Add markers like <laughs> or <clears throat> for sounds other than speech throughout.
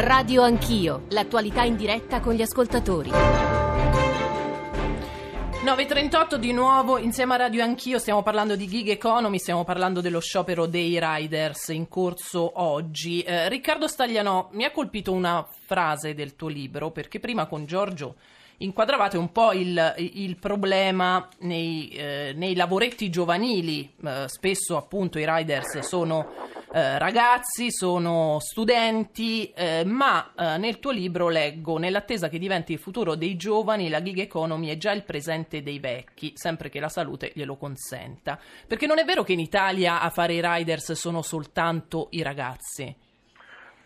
Radio Anch'io, l'attualità in diretta con gli ascoltatori. 9.38 di nuovo insieme a Radio Anch'io stiamo parlando di gig economy, stiamo parlando dello sciopero dei riders in corso oggi. Eh, Riccardo Stagliano, mi ha colpito una frase del tuo libro perché prima con Giorgio inquadravate un po' il, il problema nei, eh, nei, lavoretti giovanili, eh, spesso appunto i riders sono eh, ragazzi, sono studenti, eh, ma eh, nel tuo libro leggo, nell'attesa che diventi il futuro dei giovani, la gig economy è già il presente dei vecchi, sempre che la salute glielo consenta. Perché non è vero che in Italia a fare i riders sono soltanto i ragazzi.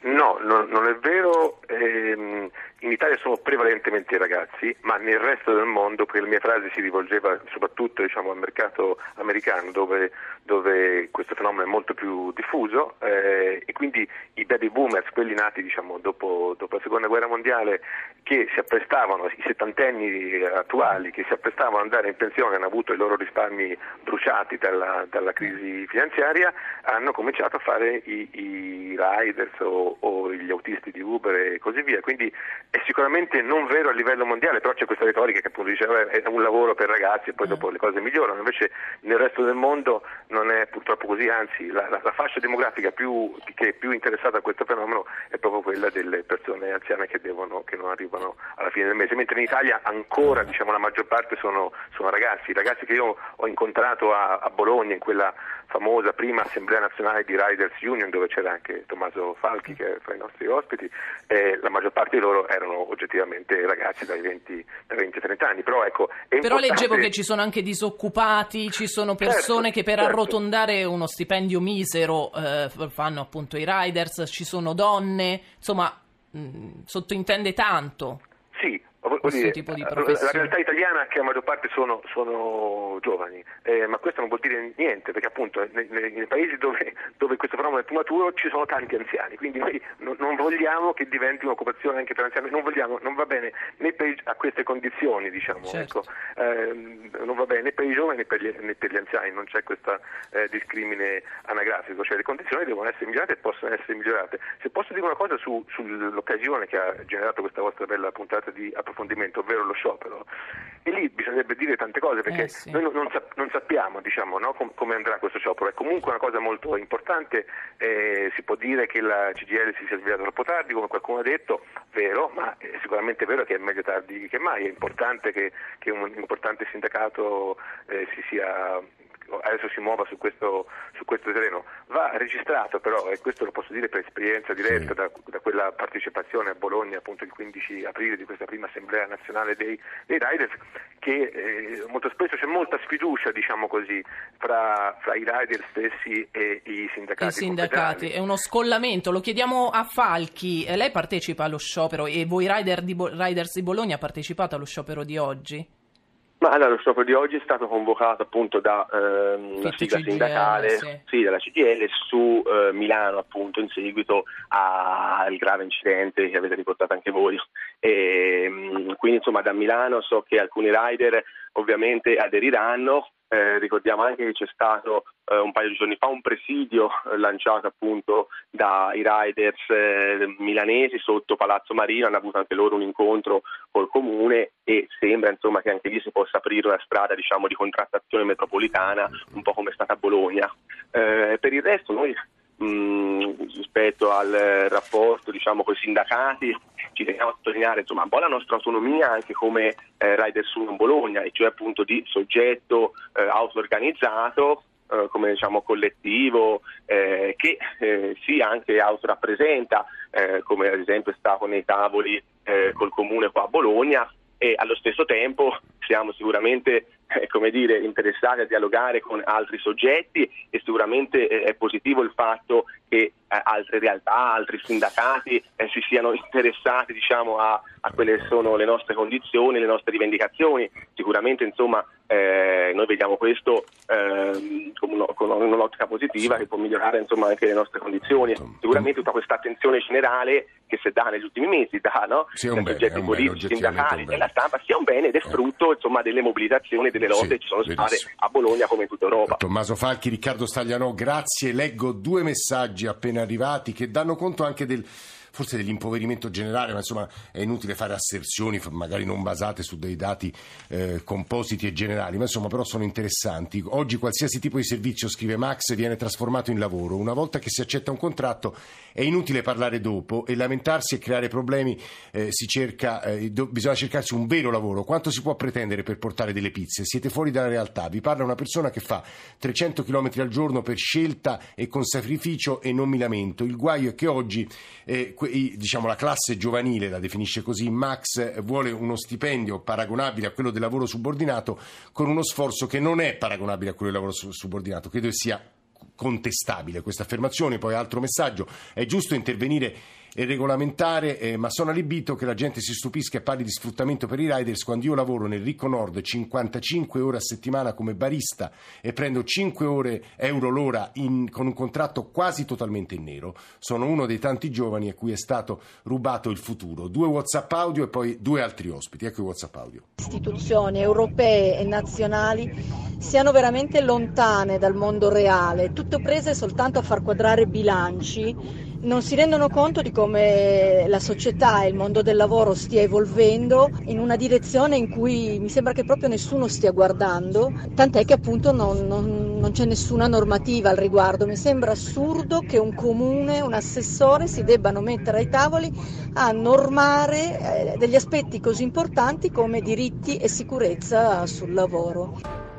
No, no, non è vero. Ehm, in Italia sono prevalentemente i ragazzi, ma nel resto del mondo, perché la mia frase si rivolgeva soprattutto diciamo, al mercato americano, dove, dove, questo fenomeno è molto più diffuso, eh, e quindi i baby boomers, quelli nati diciamo, dopo, dopo, la seconda guerra mondiale, che si apprestavano, i settantenni attuali, che si apprestavano ad andare in pensione, hanno avuto i loro risparmi bruciati dalla, dalla crisi finanziaria, hanno cominciato a fare i, i riders o, o gli autisti di Uber e così via. Quindi è sicuramente non vero a livello mondiale, però c'è questa retorica che appunto diceva è un lavoro per ragazzi e poi dopo le cose migliorano, invece nel resto del mondo non è purtroppo così, anzi la, la, la fascia demografica più, che è più interessata a questo fenomeno è proprio quella delle persone anziane che, devono, che non arrivano alla fine del mese, mentre in Italia ancora diciamo, la maggior parte sono, sono ragazzi, ragazzi che io ho incontrato a, a Bologna in quella famosa prima assemblea nazionale di Riders Union dove c'era anche Tommaso Falchi che è fra i nostri ospiti, eh, la maggior parte di loro erano oggettivamente ragazzi dai 20, dai 20 30 anni. Però, ecco, Però leggevo che ci sono anche disoccupati, ci sono certo, persone certo, che per certo. arrotondare uno stipendio misero eh, fanno appunto i riders, ci sono donne, insomma mh, sottointende tanto questo dire, tipo di professione? La realtà italiana è che la maggior parte sono, sono giovani, eh, ma questo non vuol dire niente, perché appunto nei, nei paesi dove, dove, questo fenomeno è più maturo ci sono tanti anziani, quindi noi non, non vogliamo che diventi un'occupazione anche per anziani, non vogliamo, non va bene né per, a queste condizioni, diciamo, certo. ecco, eh, non va bene né per i giovani né per gli, né per gli anziani, non c'è questo eh, discrimine anagrafico, cioè le condizioni devono essere migliorate e possono essere migliorate. Se posso dire una cosa su, sull'occasione che ha generato questa vostra bella puntata di approfondimento, approfondimento, ovvero lo sciopero. E lì bisognerebbe dire tante cose perché eh sì. noi non, non, sappiamo diciamo, no, com- come andrà questo sciopero. È comunque una cosa molto importante, eh, si può dire che la CGL si sia svegliata troppo tardi, come qualcuno ha detto, vero, ma è sicuramente vero che è meglio tardi che mai. È importante che, che un importante sindacato eh, si sia adesso si muova su questo, su questo, terreno. Va registrato però, e questo lo posso dire per esperienza diretta sì. da, da, quella partecipazione a Bologna appunto il 15 aprile di questa prima assemblea nazionale dei, dei riders, che eh, molto spesso c'è molta sfiducia diciamo così fra, fra i rider stessi e i sindacati. I sindacati, è uno scollamento, lo chiediamo a Falchi, lei partecipa allo sciopero e voi rider di Bo- riders di Bologna partecipate allo sciopero di oggi? Ma allora, lo sciopero di oggi è stato convocato appunto da ehm, una sigla CGL, sindacale sì. Sì, della CGL su eh, Milano appunto in seguito al grave incidente che avete riportato anche voi. E, ehm, quindi insomma da Milano so che alcuni rider ovviamente aderiranno eh, ricordiamo anche che c'è stato eh, un paio di giorni fa un presidio eh, lanciato appunto dai riders eh, milanesi sotto Palazzo Marino, hanno avuto anche loro un incontro col comune e sembra insomma che anche lì si possa aprire una strada diciamo, di contrattazione metropolitana un po' come è stata a Bologna. Eh, per il resto noi mh, mm, rispetto al rapporto diciamo, con i sindacati ci teniamo a sottolineare insomma, un po' la nostra autonomia anche come eh, Riders Union Bologna, e cioè appunto di soggetto eh, auto-organizzato eh, come diciamo, collettivo eh, che eh, si anche autorappresenta, eh, come ad esempio è stato nei tavoli eh, col comune qua a Bologna e allo stesso tempo siamo sicuramente come dire, interessati a dialogare con altri soggetti e sicuramente eh, è positivo il fatto che eh, altre realtà, altri sindacati eh, si siano interessati diciamo, a, a, quelle che sono le nostre condizioni, le nostre rivendicazioni. Sicuramente insomma, eh, noi vediamo questo ehm, con, uno, con, un'ottica positiva che può migliorare insomma, anche le nostre condizioni. Sicuramente tutta questa attenzione generale che si dà negli ultimi mesi da no? soggetti politici, sindacali, della stampa sia un bene ed è frutto insomma, delle mobilitazioni, delle lotte sì, che ci sono state a Bologna come in tutta Europa. Tommaso Falchi, Riccardo Stagliano, grazie. Leggo due messaggi appena arrivati che danno conto anche del forse dell'impoverimento generale, ma insomma è inutile fare asserzioni, magari non basate su dei dati eh, compositi e generali, ma insomma però sono interessanti. Oggi qualsiasi tipo di servizio, scrive Max, viene trasformato in lavoro. Una volta che si accetta un contratto è inutile parlare dopo e lamentarsi e creare problemi, eh, cerca, eh, do, bisogna cercarsi un vero lavoro. Quanto si può pretendere per portare delle pizze? Siete fuori dalla realtà. Vi parla una persona che fa 300 km al giorno per scelta e con sacrificio e non mi lamento. Il guaio è che oggi eh, diciamo, la classe giovanile, la definisce così, Max vuole uno stipendio paragonabile a quello del lavoro subordinato con uno sforzo che non è paragonabile a quello del lavoro subordinato. Credo sia contestabile questa affermazione. Poi altro messaggio, è giusto intervenire e regolamentare, eh, ma sono allibito che la gente si stupisca e parli di sfruttamento per i riders quando io lavoro nel ricco nord 55 ore a settimana come barista e prendo 5 ore, euro l'ora in, con un contratto quasi totalmente in nero. Sono uno dei tanti giovani a cui è stato rubato il futuro. Due WhatsApp audio e poi due altri ospiti. Ecco i WhatsApp audio. Istituzioni europee e nazionali siano veramente lontane dal mondo reale, tutto prese soltanto a far quadrare bilanci non si rendono conto di come la società e il mondo del lavoro stia evolvendo in una direzione in cui mi sembra che proprio nessuno stia guardando, tant'è che appunto non, non, non c'è nessuna normativa al riguardo. Mi sembra assurdo che un comune, un assessore si debbano mettere ai tavoli a normare eh, degli aspetti così importanti come diritti e sicurezza sul lavoro.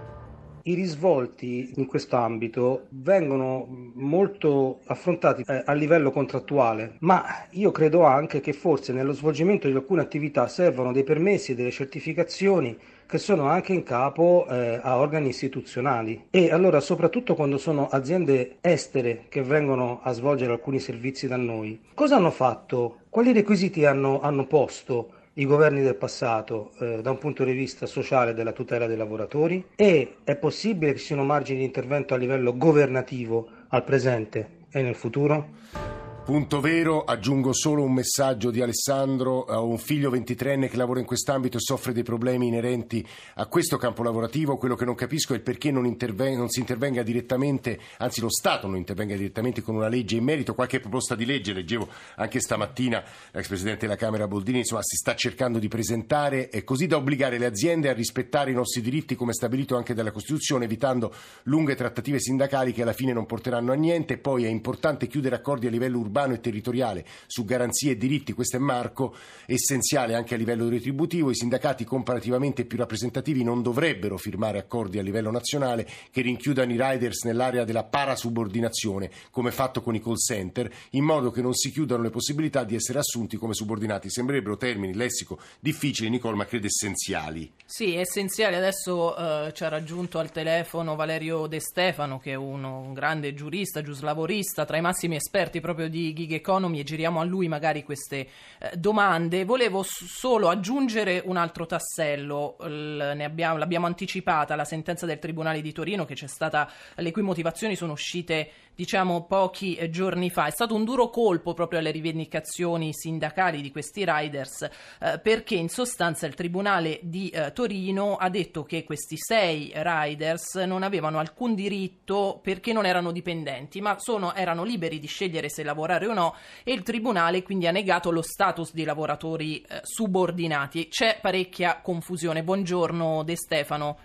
I risvolti in questo ambito vengono molto affrontati eh, a livello contrattuale, ma io credo anche che forse nello svolgimento di alcune attività servono dei permessi e delle certificazioni che sono anche in capo eh, a organi istituzionali e allora soprattutto quando sono aziende estere che vengono a svolgere alcuni servizi da noi. Cosa hanno fatto? Quali requisiti hanno, hanno posto? I governi del passato eh, da un punto di vista sociale della tutela dei lavoratori e è possibile che ci siano margini di intervento a livello governativo al presente e nel futuro? Punto vero, aggiungo solo un messaggio di Alessandro, ho un figlio 23enne che lavora in quest'ambito e soffre dei problemi inerenti a questo campo lavorativo, quello che non capisco è perché non, interven- non si intervenga direttamente, anzi lo Stato non intervenga direttamente con una legge in merito, qualche proposta di legge, leggevo anche stamattina l'ex Presidente della Camera Boldini, insomma si sta cercando di presentare così da obbligare le aziende a rispettare i nostri diritti come stabilito anche dalla Costituzione, evitando lunghe trattative sindacali che alla fine non porteranno a niente, poi è importante chiudere accordi a livello urbano urbano e territoriale su garanzie e diritti, questo è Marco, essenziale anche a livello retributivo. I sindacati comparativamente più rappresentativi non dovrebbero firmare accordi a livello nazionale che rinchiudano i riders nell'area della parasubordinazione, come fatto con i call center, in modo che non si chiudano le possibilità di essere assunti come subordinati. Sembrerebbero termini, lessico, difficili, Nicole, ma credo essenziali. Sì, essenziali. Adesso eh, ci ha raggiunto al telefono Valerio De Stefano, che è uno, un grande giurista, giuslavorista, tra i massimi esperti proprio di Gig Economy e giriamo a lui magari queste eh, domande. Volevo solo aggiungere un altro tassello, L- abbiamo, l'abbiamo anticipata, la sentenza del Tribunale di Torino che c'è stata, le cui motivazioni sono uscite diciamo pochi eh, giorni fa. È stato un duro colpo proprio alle rivendicazioni sindacali di questi riders eh, perché in sostanza il Tribunale di eh, Torino ha detto che questi sei riders non avevano alcun diritto perché non erano dipendenti, ma sono, erano liberi di scegliere se lavorare o no e il Tribunale quindi ha negato lo status di lavoratori eh, subordinati. C'è parecchia confusione. Buongiorno De Stefano.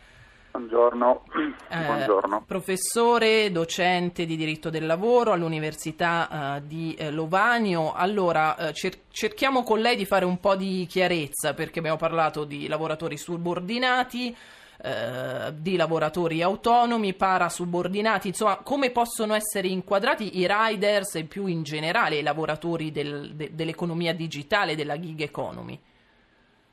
Buongiorno. Eh, Buongiorno. Professore, docente di diritto del lavoro all'Università eh, di eh, Lovanio. Allora, eh, cer- cerchiamo con lei di fare un po' di chiarezza perché abbiamo parlato di lavoratori subordinati. Eh, di lavoratori autonomi, parasubordinati, insomma, come possono essere inquadrati i riders e più in generale i lavoratori del, de, dell'economia digitale, della gig economy?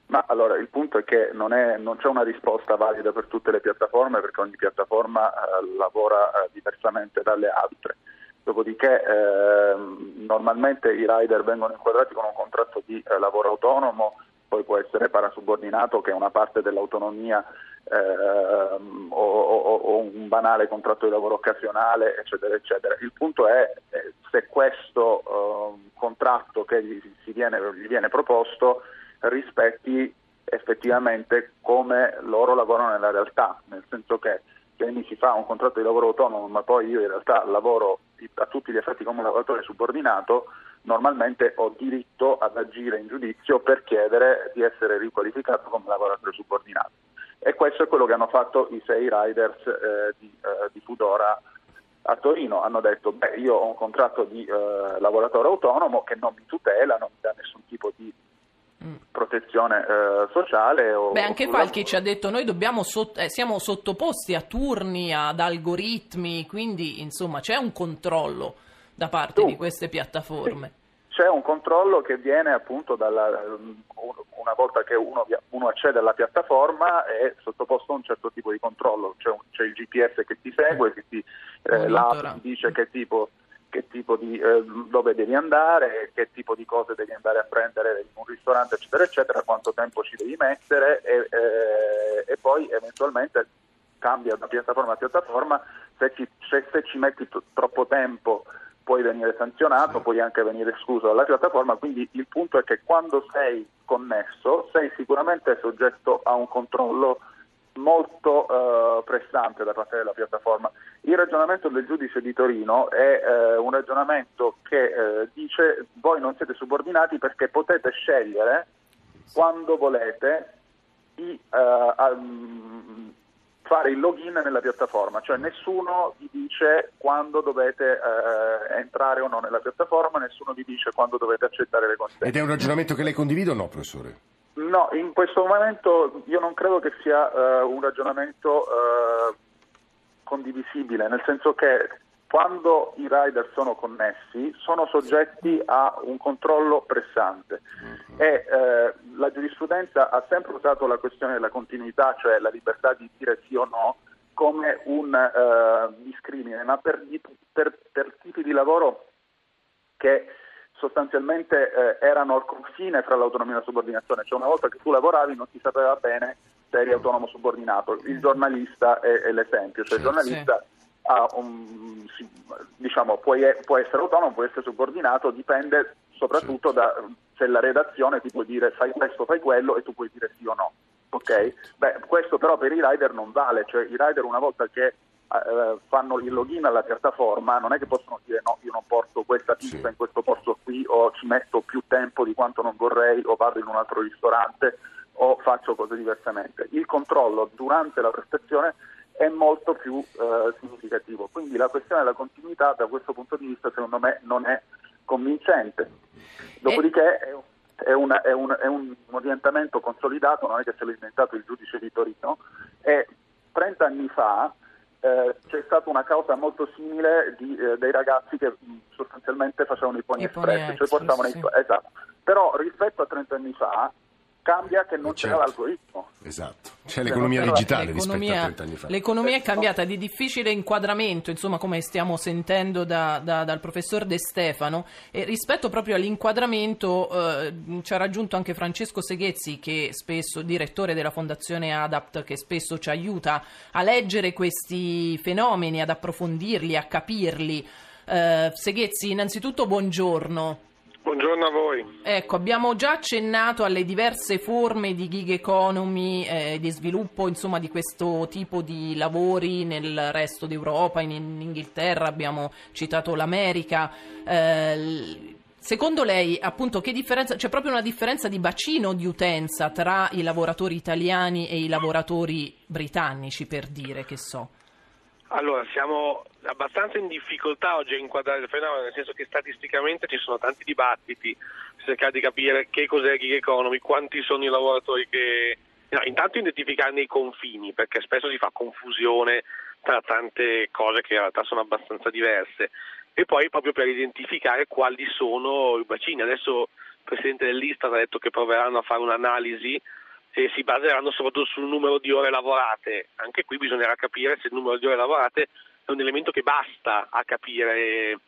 Ma allora il punto è che non, è, non, c'è una risposta valida per tutte le piattaforme perché ogni piattaforma eh, lavora eh, diversamente dalle altre. Dopodiché eh, normalmente i rider vengono inquadrati con un contratto di eh, lavoro autonomo, poi può essere parasubordinato che è una parte dell'autonomia ehm, o, o, o, un banale contratto di lavoro occasionale, eccetera, eccetera. Il punto è eh, se questo ehm, contratto che gli, viene, gli viene proposto rispetti effettivamente come loro lavorano nella realtà, nel senso che se mi si fa un contratto di lavoro autonomo ma poi io in realtà lavoro a tutti gli effetti come un lavoratore subordinato, normalmente ho diritto ad agire in giudizio per chiedere di essere riqualificato come lavoratore subordinato. E questo è quello che hanno fatto i sei riders eh, di, eh, di Fudora a Torino hanno detto beh io ho un contratto di eh, lavoratore autonomo che non mi tutela, non mi dà nessun tipo di. Protezione eh, sociale. O, beh anche Falchi ci ha detto noi sott- eh, siamo sottoposti a turni, ad algoritmi, quindi insomma c'è un controllo da parte tu, di queste piattaforme. Sì c'è un controllo che viene appunto dalla, una volta che uno, uno, accede alla piattaforma è sottoposto a un certo tipo di controllo, c'è, un, c'è il GPS che ti segue, che ti, eh, l'app ti dice che tipo, che tipo di, eh, dove devi andare, che tipo di cose devi andare a prendere in un ristorante, eccetera, eccetera, quanto tempo ci devi mettere e, eh, e poi eventualmente cambia da piattaforma a piattaforma, se ci, se, se ci metti t- troppo tempo puoi venire sanzionato, puoi anche venire escluso dalla piattaforma, quindi il punto è che quando sei connesso sei sicuramente soggetto a un controllo molto eh, pressante da parte della piattaforma. Il ragionamento del giudice di Torino è eh, un ragionamento che eh, dice voi non siete subordinati perché potete scegliere quando volete di um, fare il login nella piattaforma, cioè nessuno vi dice quando dovete eh, entrare o no nella piattaforma, nessuno vi dice quando dovete accettare le consegne. Ed è un ragionamento che lei condivide o no, professore? No, in questo momento io non credo che sia uh, un ragionamento uh, condivisibile, nel senso che quando i rider sono connessi sono soggetti a un controllo pressante mm-hmm. e eh, la giurisprudenza ha sempre usato la questione della continuità, cioè la libertà di dire sì o no, come un uh, discrimine, ma per, per, per, tipi di lavoro che sostanzialmente eh, erano al confine fra l'autonomia e la subordinazione, cioè una volta che tu lavoravi non si sapeva bene se eri autonomo subordinato, il giornalista è, è l'esempio, cioè il giornalista un, diciamo, può, può essere autonomo, può essere subordinato, dipende soprattutto da se la redazione ti può dire fai questo, fai quello e tu puoi dire sì o no. Okay? Beh, questo però per i rider non vale, cioè i rider una volta che eh, fanno il login alla piattaforma non è che possono dire no, io non porto questa pizza sì. in questo posto qui o ci metto più tempo di quanto non vorrei o vado in un altro ristorante o faccio cose diversamente. Il controllo durante la prestazione è molto più eh, significativo. Quindi la questione della continuità da questo punto di vista secondo me non è convincente. Dopodiché è, è, una, è, un, è un, orientamento consolidato, non è che se l'ha inventato il giudice di Torino, e 30 anni fa eh, c'è stata una causa molto simile di, eh, dei ragazzi che mh, sostanzialmente facevano i poni, I espressi, cioè portavano sì. i, esatto. Però rispetto a 30 anni fa cambia che non certo. c'era l'algoritmo. Esatto, c'è l'economia digitale l'economia, rispetto a 30 anni fa. L'economia è cambiata di difficile inquadramento, insomma come stiamo sentendo da, da, dal professor De Stefano, e rispetto proprio all'inquadramento eh, ci ha raggiunto anche Francesco Seghezzi, che spesso, direttore della fondazione ADAPT, che spesso ci aiuta a leggere questi fenomeni, ad approfondirli, a capirli. Eh, Seghezzi, innanzitutto buongiorno. Buongiorno a voi. Ecco, abbiamo già accennato alle diverse forme di gig economy, eh, di sviluppo insomma, di questo tipo di lavori nel resto d'Europa, in, in Inghilterra, abbiamo citato l'America. Eh, secondo lei, appunto, che differenza, c'è proprio una differenza di bacino di utenza tra i lavoratori italiani e i lavoratori britannici, per dire, che so? Allora, siamo abbastanza in difficoltà oggi a inquadrare il fenomeno, nel senso che statisticamente ci sono tanti dibattiti, si cerca di capire che cos'è il gig economy, quanti sono i lavoratori che... No, intanto identificarne i confini, perché spesso si fa confusione tra tante cose che in realtà sono abbastanza diverse, e poi proprio per identificare quali sono i bacini. Adesso il Presidente dell'Istat ha detto che proveranno a fare un'analisi e si baseranno soprattutto sul numero di ore lavorate. Anche qui bisognerà capire se il numero di ore lavorate è un elemento che basta a capire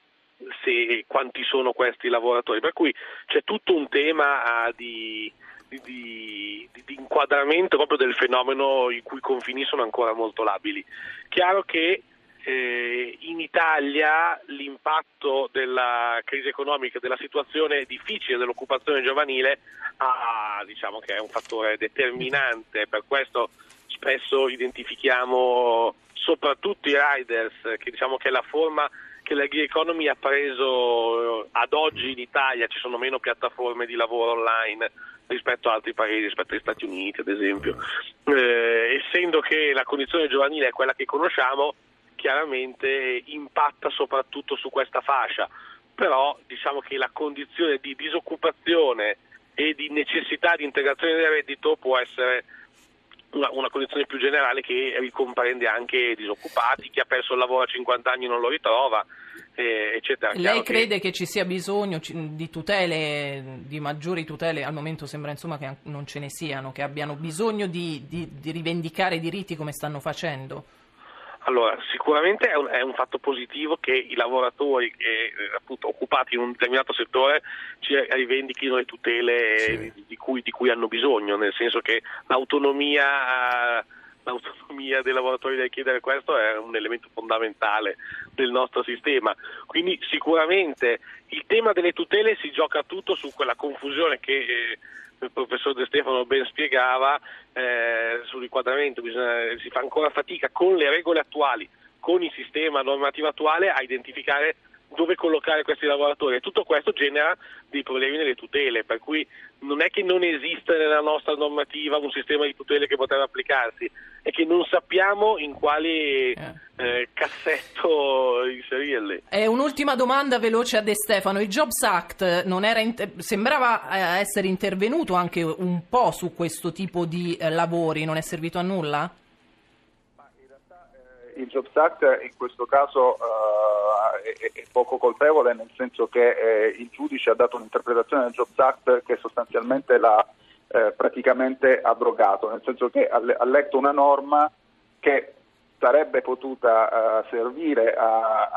se, quanti sono questi lavoratori. Per cui c'è tutto un tema ah, di, di, di, di, inquadramento proprio del fenomeno i cui confini sono ancora molto labili. Chiaro che eh, in Italia l'impatto della crisi economica, della situazione difficile dell'occupazione giovanile ah, diciamo che è un fattore determinante, per questo spesso identifichiamo soprattutto i riders, che diciamo che è la forma che la gig economy ha preso, ha ad oggi in Italia ci sono meno piattaforme di lavoro online rispetto a altri paesi, rispetto agli Stati Uniti ad esempio. Eh, essendo che la condizione giovanile è quella che conosciamo, chiaramente impatta soprattutto su questa fascia, però diciamo che la condizione di disoccupazione e di necessità di integrazione del reddito può essere una, una, condizione più generale che ricomprende anche disoccupati, chi ha perso il lavoro a 50 anni non lo ritrova, eh, eccetera. Lei crede che... che... ci sia bisogno di tutele, di maggiori tutele? Al momento sembra insomma che non ce ne siano, che abbiano bisogno di, di, di rivendicare i diritti come stanno facendo. Allora, sicuramente è un, è un, fatto positivo che i lavoratori eh, appunto, occupati in un determinato settore ci rivendichino le tutele sì. di, di, cui, di, cui, hanno bisogno, nel senso che l'autonomia, l'autonomia dei lavoratori del chiedere questo è un elemento fondamentale del nostro sistema. Quindi sicuramente il tema delle tutele si gioca tutto su quella confusione che... Eh, il professor De Stefano ben spiegava eh, sull'inquadramento, bisogna, si fa ancora fatica con le regole attuali, con il sistema normativo attuale a identificare dove collocare questi lavoratori e tutto questo genera dei problemi nelle tutele, per cui non è che non esiste nella nostra normativa un sistema di tutele che potrebbe applicarsi, è che non sappiamo in quali eh. Eh, cassetto inserirli. E un'ultima domanda veloce a De Stefano, il Jobs Act inter- sembrava eh, essere intervenuto anche un po' su questo tipo di eh, lavori, non è servito a nulla? Eh, il Jobs Act in questo caso è, è, poco colpevole nel senso che eh, il giudice ha dato un'interpretazione del Jobs Act che sostanzialmente l'ha eh, praticamente abrogato, nel senso che ha, ha, letto una norma che sarebbe potuta uh, servire a, a,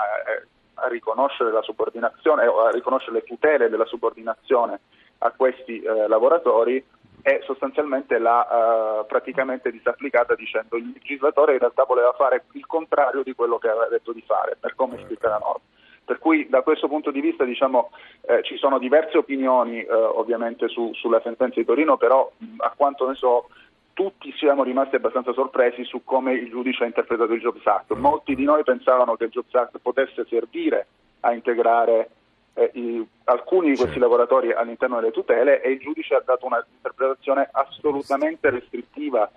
a, riconoscere la subordinazione o a riconoscere le tutele della subordinazione a questi uh, lavoratori e sostanzialmente l'ha uh, praticamente disapplicata dicendo il legislatore in realtà voleva fare il contrario di quello che aveva detto di fare per come è scritta la norma. Per cui da questo punto di vista diciamo, eh, ci sono diverse opinioni eh, ovviamente su, sulla sentenza di Torino, però a quanto ne so tutti siamo rimasti abbastanza sorpresi su come il giudice ha interpretato il Jobs Act. Molti di noi pensavano che il Jobs Act potesse servire a integrare eh, i, alcuni di questi lavoratori all'interno delle tutele e il giudice ha dato un'interpretazione assolutamente restrittiva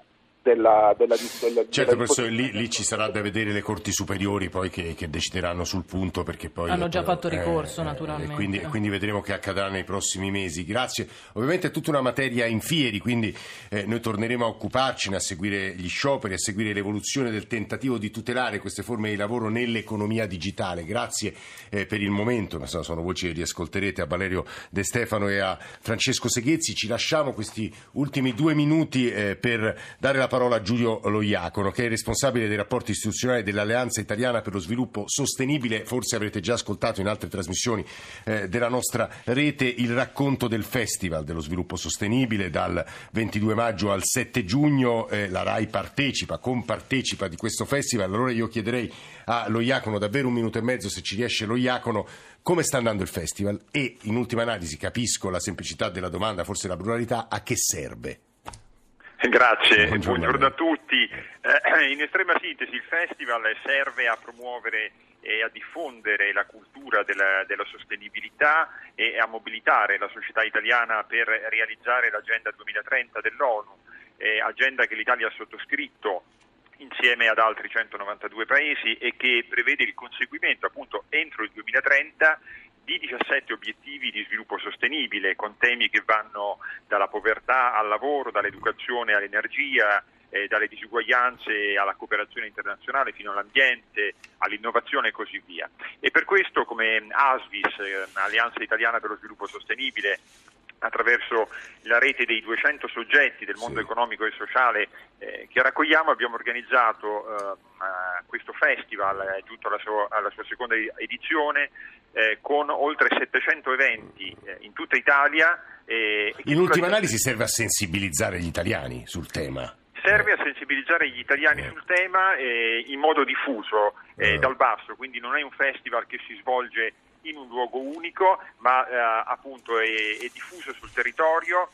della, della, della certo professore lì, lì, ci sarà da vedere le corti superiori poi che, che decideranno sul punto perché poi hanno già fatto ricorso eh, naturalmente. e quindi, quindi, vedremo che accadrà nei prossimi mesi. Grazie. Ovviamente è tutta una materia in fieri quindi eh, noi torneremo a occuparcene a seguire gli scioperi a seguire l'evoluzione del tentativo di tutelare queste forme di lavoro nell'economia digitale. Grazie eh, per il momento. Ma sono, sono voci che riascolterete a Valerio De Stefano e a Francesco Seghezzi. Ci lasciamo questi ultimi due minuti eh, per dare la parola a Giulio Loiacono, che è responsabile dei rapporti istituzionali dell'Alleanza Italiana per lo Sviluppo Sostenibile. Forse avrete già ascoltato in altre trasmissioni eh, della nostra rete il racconto del Festival dello Sviluppo Sostenibile dal 22 maggio al 7 giugno. Eh, la RAI partecipa, compartecipa di questo festival. Allora io chiederei a Loiacono davvero un minuto e mezzo, se ci riesce Loiacono, come sta andando il festival e in ultima analisi capisco la semplicità della domanda, forse la pluralità, a che serve? <laughs> Grazie, buongiorno, buongiorno a tutti. Eh, <clears throat> in estrema sintesi il festival serve a promuovere e a diffondere la cultura della, della, sostenibilità e a mobilitare la società italiana per realizzare l'Agenda 2030 dell'ONU, eh, agenda che l'Italia ha sottoscritto insieme ad altri 192 paesi e che prevede il conseguimento appunto entro il 2030 di 17 obiettivi di sviluppo sostenibile con temi che vanno dalla povertà al lavoro, dall'educazione all'energia, eh, dalle disuguaglianze alla cooperazione internazionale fino all'ambiente, all'innovazione e così via. E per questo come ASVIS, eh, Alleanza Italiana per lo Sviluppo Sostenibile, attraverso la rete dei 200 soggetti del mondo sì. economico e sociale eh, che raccogliamo abbiamo organizzato eh, questo festival, è giunto alla sua, alla sua seconda edizione, eh, con oltre 700 eventi eh, in tutta Italia. Eh, in ultima analisi serve a sensibilizzare gli italiani sul tema serve a sensibilizzare gli italiani eh. sul tema eh, in modo diffuso eh, dal basso, quindi non è un festival che si svolge in un luogo unico, ma appunto è, è diffuso sul territorio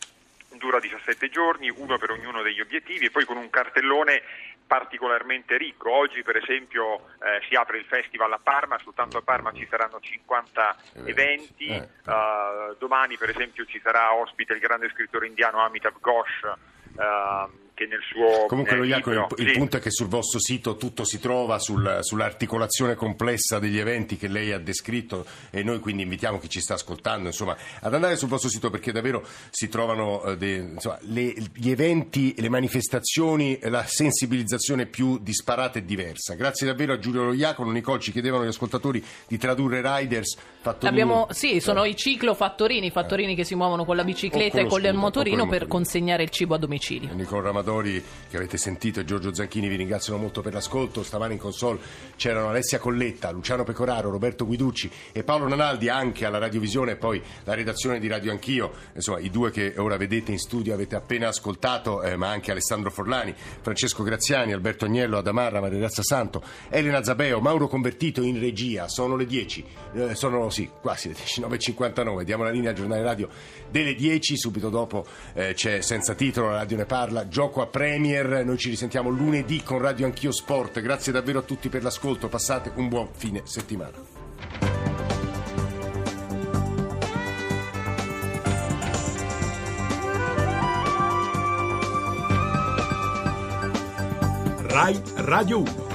dura 17 giorni, uno per ognuno degli obiettivi e poi con un cartellone particolarmente ricco. Oggi per esempio eh, si apre il festival a Parma, soltanto a Parma ci saranno 50 eventi, eh, uh, domani per esempio ci sarà ospite il grande scrittore indiano Amitav Ghosh. Uh, che nel suo Comunque lo Iaco, il, il, punto è che sul vostro sito tutto si trova sul, sull'articolazione complessa degli eventi che lei ha descritto e noi quindi invitiamo chi ci sta ascoltando insomma, ad andare sul vostro sito perché davvero si trovano eh, de, insomma, le, gli eventi, le manifestazioni, la sensibilizzazione più disparata e diversa. Grazie davvero a Giulio Loiacono, Nicole ci chiedevano gli ascoltatori di tradurre Riders. Fattorini. Abbiamo, sì, sono eh. i ciclofattorini, fattorini eh. che si muovono con la bicicletta con e con il motorino per consegnare il cibo a domicilio. Nicole Ramadano Amadori che avete sentito e Giorgio Zanchini vi ringraziano molto per l'ascolto. Stamani in console c'erano Alessia Colletta, Luciano Pecoraro, Roberto Guiducci e Paolo Nanaldi anche alla radiovisione e poi la redazione di Radio Anch'io, insomma i due che ora vedete in studio avete appena ascoltato, eh, ma anche Alessandro Forlani, Francesco Graziani, Alberto Agnello, Adamarra, Maria Grazia Santo, Elena Zabeo, Mauro Convertito in regia. Sono le 10, eh, sono sì, quasi le 19.59. Diamo la linea al giornale radio delle 10, subito dopo eh, c'è senza titolo, la radio ne parla, gioco a Premier. Noi ci risentiamo lunedì con Radio Anch'io Sport. Grazie davvero a tutti per l'ascolto. Passate un buon fine settimana. Rai Radio 1